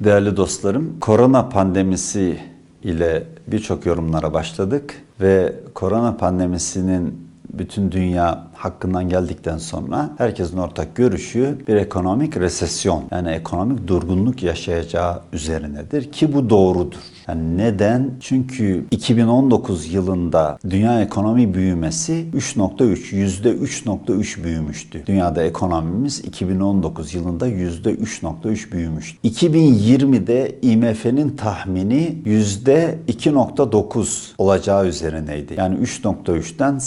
Değerli dostlarım, korona pandemisi ile birçok yorumlara başladık ve korona pandemisinin bütün dünya hakkından geldikten sonra herkesin ortak görüşü bir ekonomik resesyon yani ekonomik durgunluk yaşayacağı üzerinedir ki bu doğrudur. Yani neden? Çünkü 2019 yılında dünya ekonomi büyümesi 3.3, %3.3 büyümüştü. Dünyada ekonomimiz 2019 yılında %3.3 büyümüştü. 2020'de IMF'nin tahmini %2.9 olacağı üzerineydi. Yani 3.3'ten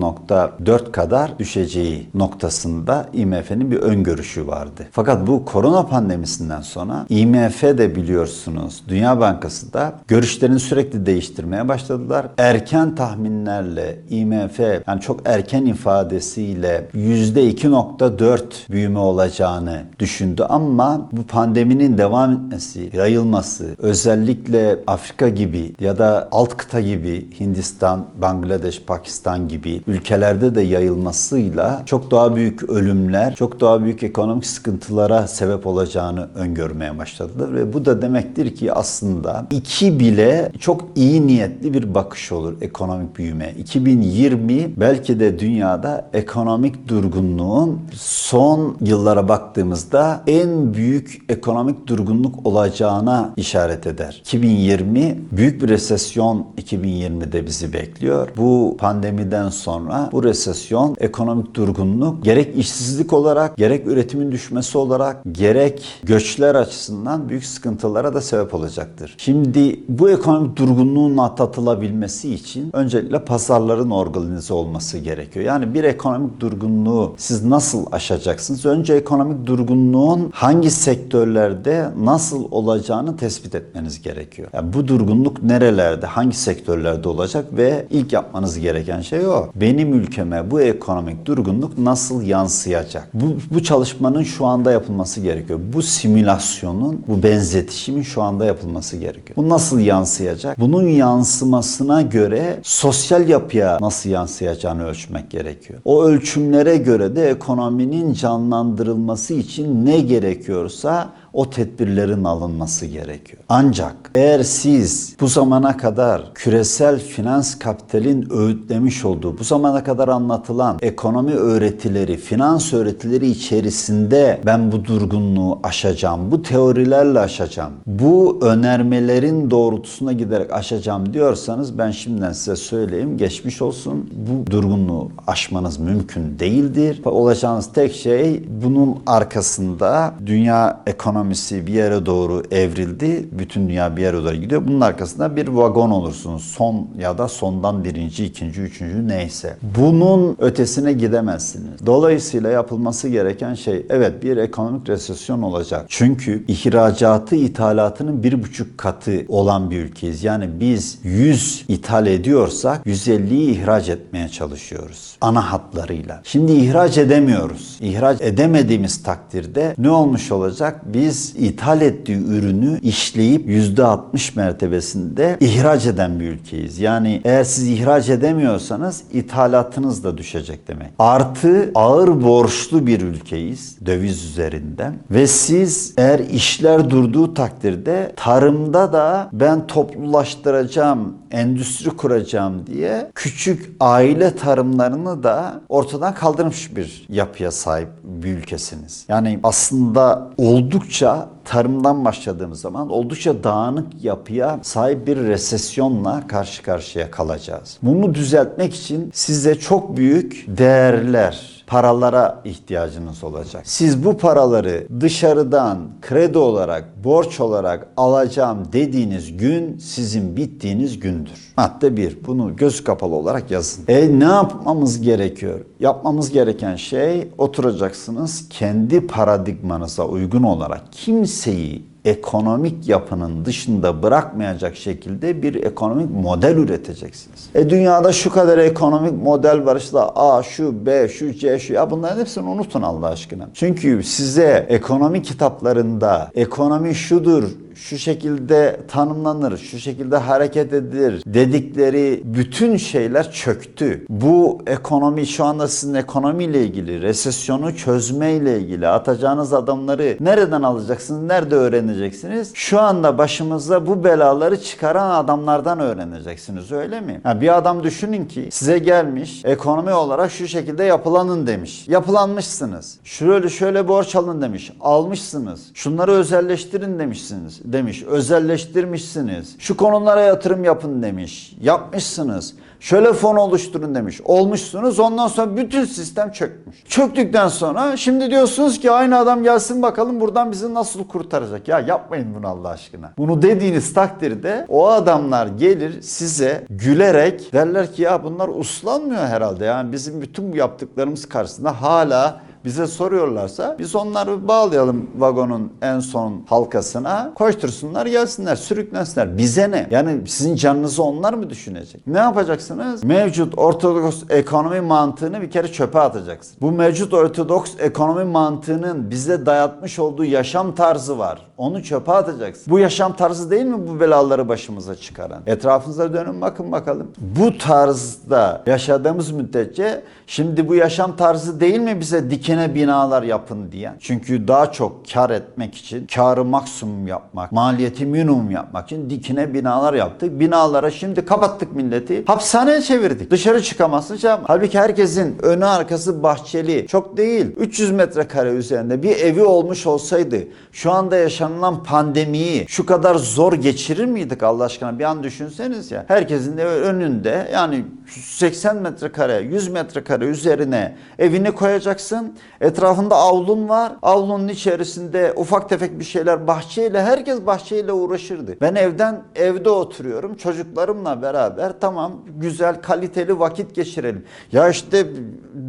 0.4 kadar düşeceği noktasında IMF'nin bir öngörüşü vardı. Fakat bu korona pandemisinden sonra IMF de biliyorsunuz Dünya Bankası da görüşlerini sürekli değiştirmeye başladılar. Erken tahminlerle IMF yani çok erken ifadesiyle %2.4 büyüme olacağını düşündü ama bu pandeminin devam etmesi, yayılması özellikle Afrika gibi ya da alt kıta gibi Hindistan, Bangladeş, Pakistan gibi ülkelerde de yayılmasıyla çok daha büyük ölümler, çok daha büyük ekonomik sıkıntılara sebep olacağını öngörmeye başladılar ve bu da demektir ki aslında iki bile çok iyi niyetli bir bakış olur ekonomik büyüme. 2020 belki de dünyada ekonomik durgunluğun son yıllara baktığımızda en büyük ekonomik durgunluk olacağına işaret eder. 2020 büyük bir resesyon 2020'de bizi bekliyor. Bu pandemiden sonra bu resesyon, ekonomik durgunluk gerek işsizlik olarak, gerek üretimin düşmesi olarak, gerek göçler açısından büyük sıkıntılara da sebep olacaktır. Şimdi bu ekonomik durgunluğun atlatılabilmesi için öncelikle pazarların organize olması gerekiyor. Yani bir ekonomik durgunluğu siz nasıl aşacaksınız? Önce ekonomik durgunluğun hangi sektörlerde nasıl olacağını tespit etmeniz gerekiyor. Yani bu durgunluk nerelerde, hangi sektörlerde olacak ve ilk yapmanız gereken şey o. Benim ülkeme bu ekonomik durgunluk nasıl yansıyacak? Bu, bu çalışmanın şu anda yapılması gerekiyor. Bu simülasyonun, bu benzetişimin şu anda yapılması gerekiyor. Bu nasıl yansıyacak? Bunun yansımasına göre sosyal yapıya nasıl yansıyacağını ölçmek gerekiyor. O ölçümlere göre de ekonominin canlandırılması için ne gerekiyorsa o tedbirlerin alınması gerekiyor. Ancak eğer siz bu zamana kadar küresel finans kapitalin öğütlemiş olduğu, bu zamana kadar anlatılan ekonomi öğretileri, finans öğretileri içerisinde ben bu durgunluğu aşacağım, bu teorilerle aşacağım, bu önermelerin doğrultusuna giderek aşacağım diyorsanız ben şimdiden size söyleyeyim geçmiş olsun. Bu durgunluğu aşmanız mümkün değildir. Olacağınız tek şey bunun arkasında dünya ekonomi ekonomisi bir yere doğru evrildi. Bütün dünya bir yere doğru gidiyor. Bunun arkasında bir vagon olursunuz. Son ya da sondan birinci, ikinci, üçüncü neyse. Bunun ötesine gidemezsiniz. Dolayısıyla yapılması gereken şey evet bir ekonomik resesyon olacak. Çünkü ihracatı ithalatının bir buçuk katı olan bir ülkeyiz. Yani biz 100 ithal ediyorsak 150'yi ihraç etmeye çalışıyoruz. Ana hatlarıyla. Şimdi ihraç edemiyoruz. İhraç edemediğimiz takdirde ne olmuş olacak? Biz biz ithal ettiği ürünü işleyip %60 mertebesinde ihraç eden bir ülkeyiz. Yani eğer siz ihraç edemiyorsanız ithalatınız da düşecek demek. Artı ağır borçlu bir ülkeyiz döviz üzerinden ve siz eğer işler durduğu takdirde tarımda da ben toplulaştıracağım, endüstri kuracağım diye küçük aile tarımlarını da ortadan kaldırmış bir yapıya sahip bir ülkesiniz. Yani aslında oldukça tarımdan başladığımız zaman oldukça dağınık yapıya sahip bir resesyonla karşı karşıya kalacağız. Bunu düzeltmek için size çok büyük değerler paralara ihtiyacınız olacak. Siz bu paraları dışarıdan kredi olarak, borç olarak alacağım dediğiniz gün sizin bittiğiniz gündür. Madde 1. Bunu göz kapalı olarak yazın. E ne yapmamız gerekiyor? Yapmamız gereken şey oturacaksınız kendi paradigmanıza uygun olarak kimseyi ekonomik yapının dışında bırakmayacak şekilde bir ekonomik model üreteceksiniz. E dünyada şu kadar ekonomik model var işte A, şu, B, şu, C, şu. Ya bunların hepsini unutun Allah aşkına. Çünkü size ekonomi kitaplarında ekonomi şudur, şu şekilde tanımlanır, şu şekilde hareket edilir dedikleri bütün şeyler çöktü. Bu ekonomi şu anda sizin ekonomiyle ilgili, resesyonu çözmeyle ilgili atacağınız adamları nereden alacaksınız, nerede öğreneceksiniz? Şu anda başımıza bu belaları çıkaran adamlardan öğreneceksiniz öyle mi? Ha, bir adam düşünün ki size gelmiş ekonomi olarak şu şekilde yapılanın demiş. Yapılanmışsınız. Şöyle şöyle borç alın demiş. Almışsınız. Şunları özelleştirin demişsiniz. Demiş. Özelleştirmişsiniz. Şu konulara yatırım yapın demiş. Yapmışsınız. Şöyle fon oluşturun demiş. Olmuşsunuz. Ondan sonra bütün sistem çökmüş. Çöktükten sonra şimdi diyorsunuz ki aynı adam gelsin bakalım buradan bizi nasıl kurtaracak. Ya yapmayın bunu Allah aşkına. Bunu dediğiniz takdirde o adamlar gelir size gülerek derler ki ya bunlar uslanmıyor herhalde. Yani bizim bütün bu yaptıklarımız karşısında hala bize soruyorlarsa biz onları bağlayalım vagonun en son halkasına. Koştursunlar gelsinler sürüklensinler. Bize ne? Yani sizin canınızı onlar mı düşünecek? Ne yapacaksınız? Mevcut ortodoks ekonomi mantığını bir kere çöpe atacaksın. Bu mevcut ortodoks ekonomi mantığının bize dayatmış olduğu yaşam tarzı var. Onu çöpe atacaksın. Bu yaşam tarzı değil mi bu belaları başımıza çıkaran? Etrafınıza dönün bakın bakalım. Bu tarzda yaşadığımız müddetçe şimdi bu yaşam tarzı değil mi bize dikine binalar yapın diyen? Çünkü daha çok kar etmek için, karı maksimum yapmak, maliyeti minimum yapmak için dikine binalar yaptık. Binalara şimdi kapattık milleti. Hapishaneye çevirdik. Dışarı çıkamazsın. Şey. Halbuki herkesin önü arkası bahçeli. Çok değil. 300 metrekare üzerinde bir evi olmuş olsaydı şu anda yaşanılan pandemiyi şu kadar zor geçirir miydik Allah aşkına? Bir an düşünseniz ya. Herkesin de önünde yani 80 metrekare, 100 metrekare üzerine evini koyacaksın. Etrafında avlun var. Avlunun içerisinde ufak tefek bir şeyler bahçeyle herkes bahçeyle uğraşırdı. Ben evden evde oturuyorum. Çocuklarımla beraber tamam güzel kaliteli vakit geçirelim. Ya işte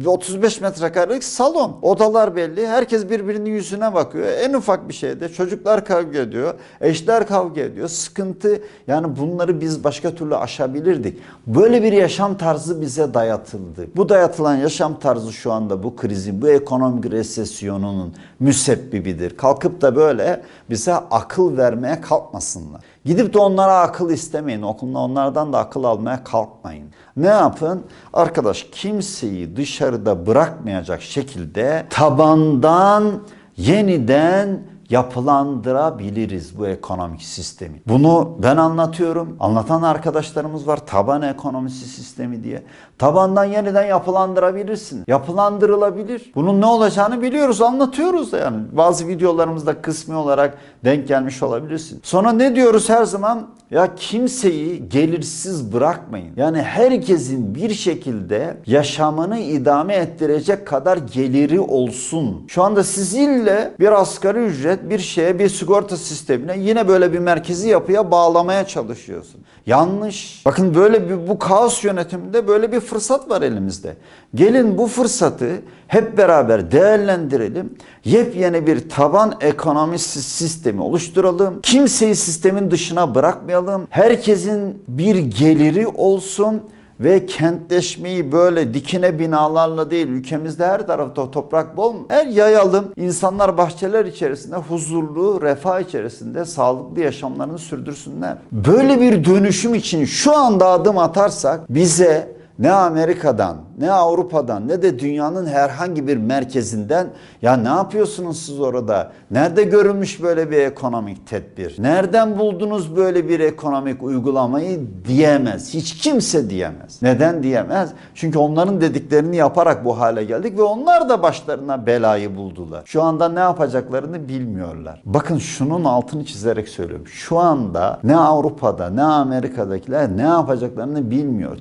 35 metrekarelik salon. Odalar belli. Herkes birbirinin yüzüne bakıyor. En ufak bir şeyde çocuklar kavga ediyor. Eşler kavga ediyor. Sıkıntı yani bunları biz başka türlü aşabilirdik. Böyle bir yaşam tarzı bize dayatıldı. Bu dayatılan yaşam tarzı şu anda bu krizin, bu ekonomik resesyonunun müsebbibidir. Kalkıp da böyle bize akıl vermeye kalkmasınlar. Gidip de onlara akıl istemeyin. Okulda onlardan da akıl almaya kalkmayın. Ne yapın? Arkadaş kimseyi dışarıda bırakmayacak şekilde tabandan yeniden yapılandırabiliriz bu ekonomik sistemi. Bunu ben anlatıyorum. Anlatan arkadaşlarımız var. Taban ekonomisi sistemi diye. Tabandan yeniden yapılandırabilirsin. Yapılandırılabilir. Bunun ne olacağını biliyoruz. Anlatıyoruz da yani. Bazı videolarımızda kısmi olarak denk gelmiş olabilirsin. Sonra ne diyoruz her zaman? Ya kimseyi gelirsiz bırakmayın. Yani herkesin bir şekilde yaşamını idame ettirecek kadar geliri olsun. Şu anda siz ille bir asgari ücret bir şeye bir sigorta sistemine yine böyle bir merkezi yapıya bağlamaya çalışıyorsun. Yanlış. Bakın böyle bir bu kaos yönetiminde böyle bir fırsat var elimizde. Gelin bu fırsatı hep beraber değerlendirelim. Yepyeni bir taban ekonomisi sistemi oluşturalım. Kimseyi sistemin dışına bırakmayalım. Herkesin bir geliri olsun ve kentleşmeyi böyle dikine binalarla değil ülkemizde her tarafta toprak bol her yayalım. İnsanlar bahçeler içerisinde huzurlu, refah içerisinde sağlıklı yaşamlarını sürdürsünler. Böyle bir dönüşüm için şu anda adım atarsak bize ne Amerika'dan, ne Avrupa'dan, ne de dünyanın herhangi bir merkezinden ya ne yapıyorsunuz siz orada? Nerede görülmüş böyle bir ekonomik tedbir? Nereden buldunuz böyle bir ekonomik uygulamayı diyemez. Hiç kimse diyemez. Neden diyemez? Çünkü onların dediklerini yaparak bu hale geldik ve onlar da başlarına belayı buldular. Şu anda ne yapacaklarını bilmiyorlar. Bakın şunun altını çizerek söylüyorum. Şu anda ne Avrupa'da ne Amerika'dakiler ne yapacaklarını bilmiyor.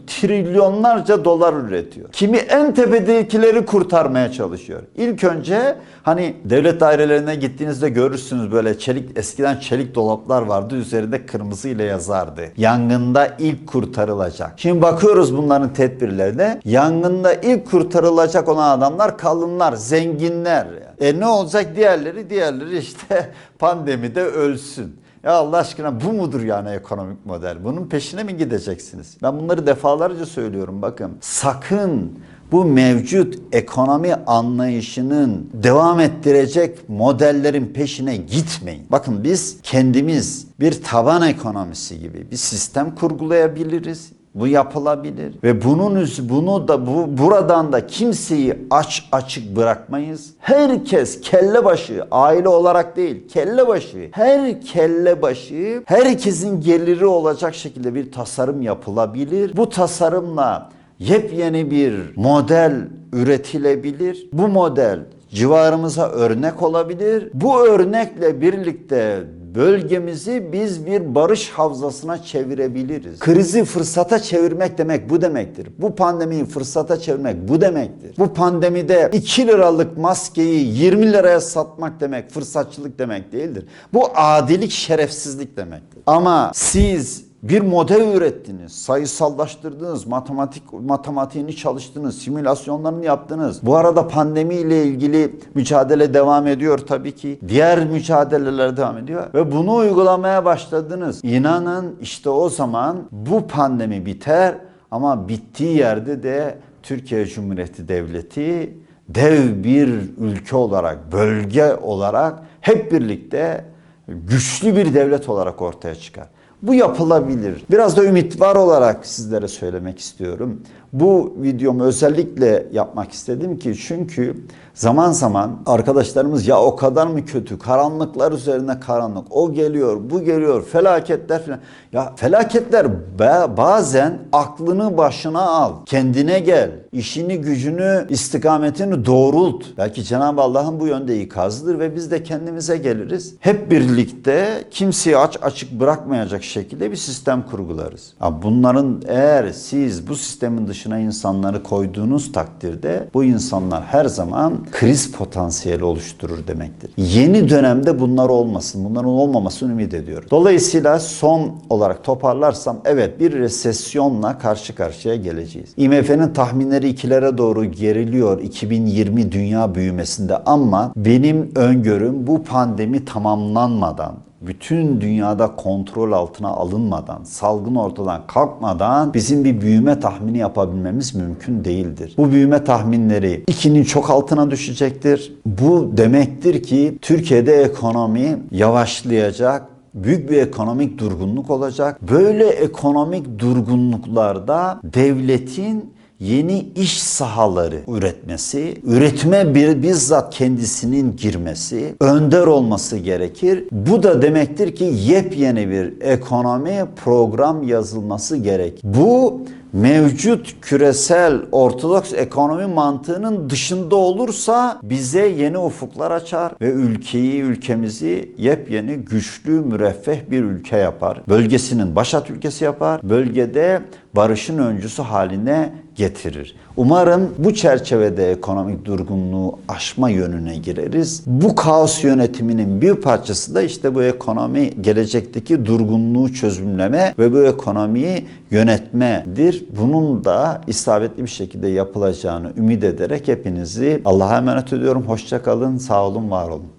Trilyonlarca dolar üretiyor. Kimi en tepedekileri kurtarmaya çalışıyor. İlk önce hani devlet dairelerine gittiğinizde görürsünüz böyle çelik eskiden çelik dolaplar vardı üzerinde kırmızı ile yazardı. Yangında ilk kurtarılacak. Şimdi bakıyoruz bunların tedbirlerine. Yangında ilk kurtarılacak olan adamlar kalınlar, zenginler. E ne olacak diğerleri? Diğerleri işte pandemide ölsün. Ya Allah aşkına bu mudur yani ekonomik model? Bunun peşine mi gideceksiniz? Ben bunları defalarca söylüyorum bakın. Sakın bu mevcut ekonomi anlayışının devam ettirecek modellerin peşine gitmeyin. Bakın biz kendimiz bir taban ekonomisi gibi bir sistem kurgulayabiliriz. Bu yapılabilir ve bunun bunu da bu buradan da kimseyi aç açık bırakmayız. Herkes kelle başı aile olarak değil kelle başı her kelle başı herkesin geliri olacak şekilde bir tasarım yapılabilir. Bu tasarımla yepyeni bir model üretilebilir. Bu model civarımıza örnek olabilir. Bu örnekle birlikte bölgemizi biz bir barış havzasına çevirebiliriz. Krizi fırsata çevirmek demek bu demektir. Bu pandemiyi fırsata çevirmek bu demektir. Bu pandemide 2 liralık maskeyi 20 liraya satmak demek fırsatçılık demek değildir. Bu adilik şerefsizlik demektir. Ama siz bir model ürettiniz, sayısallaştırdınız, matematik matematiğini çalıştınız, simülasyonlarını yaptınız. Bu arada pandemiyle ilgili mücadele devam ediyor tabii ki. Diğer mücadeleler devam ediyor ve bunu uygulamaya başladınız. İnanın işte o zaman bu pandemi biter ama bittiği yerde de Türkiye Cumhuriyeti Devleti dev bir ülke olarak, bölge olarak hep birlikte güçlü bir devlet olarak ortaya çıkar. Bu yapılabilir. Biraz da ümit var olarak sizlere söylemek istiyorum. Bu videomu özellikle yapmak istedim ki çünkü zaman zaman arkadaşlarımız ya o kadar mı kötü, karanlıklar üzerine karanlık, o geliyor, bu geliyor, felaketler falan. Ya felaketler ba- bazen aklını başına al, kendine gel, işini, gücünü, istikametini doğrult. Belki Cenab-ı Allah'ın bu yönde ikazıdır ve biz de kendimize geliriz. Hep birlikte kimseyi aç açık bırakmayacak şekilde bir sistem kurgularız. Bunların eğer siz bu sistemin dışına insanları koyduğunuz takdirde bu insanlar her zaman kriz potansiyeli oluşturur demektir. Yeni dönemde bunlar olmasın. Bunların olmamasını ümit ediyoruz. Dolayısıyla son olarak toparlarsam evet bir resesyonla karşı karşıya geleceğiz. IMF'nin tahminleri ikilere doğru geriliyor 2020 dünya büyümesinde ama benim öngörüm bu pandemi tamamlanmadan bütün dünyada kontrol altına alınmadan, salgın ortadan kalkmadan bizim bir büyüme tahmini yapabilmemiz mümkün değildir. Bu büyüme tahminleri ikinin çok altına düşecektir. Bu demektir ki Türkiye'de ekonomi yavaşlayacak, büyük bir ekonomik durgunluk olacak. Böyle ekonomik durgunluklarda devletin yeni iş sahaları üretmesi, üretime bir bizzat kendisinin girmesi, önder olması gerekir. Bu da demektir ki yepyeni bir ekonomi program yazılması gerek. Bu mevcut küresel ortodoks ekonomi mantığının dışında olursa bize yeni ufuklar açar ve ülkeyi, ülkemizi yepyeni, güçlü, müreffeh bir ülke yapar. Bölgesinin başat ülkesi yapar. Bölgede barışın öncüsü haline getirir. Umarım bu çerçevede ekonomik durgunluğu aşma yönüne gireriz. Bu kaos yönetiminin bir parçası da işte bu ekonomi gelecekteki durgunluğu çözümleme ve bu ekonomiyi yönetmedir. Bunun da isabetli bir şekilde yapılacağını ümit ederek hepinizi Allah'a emanet ediyorum. Hoşça kalın, sağ olun, var olun.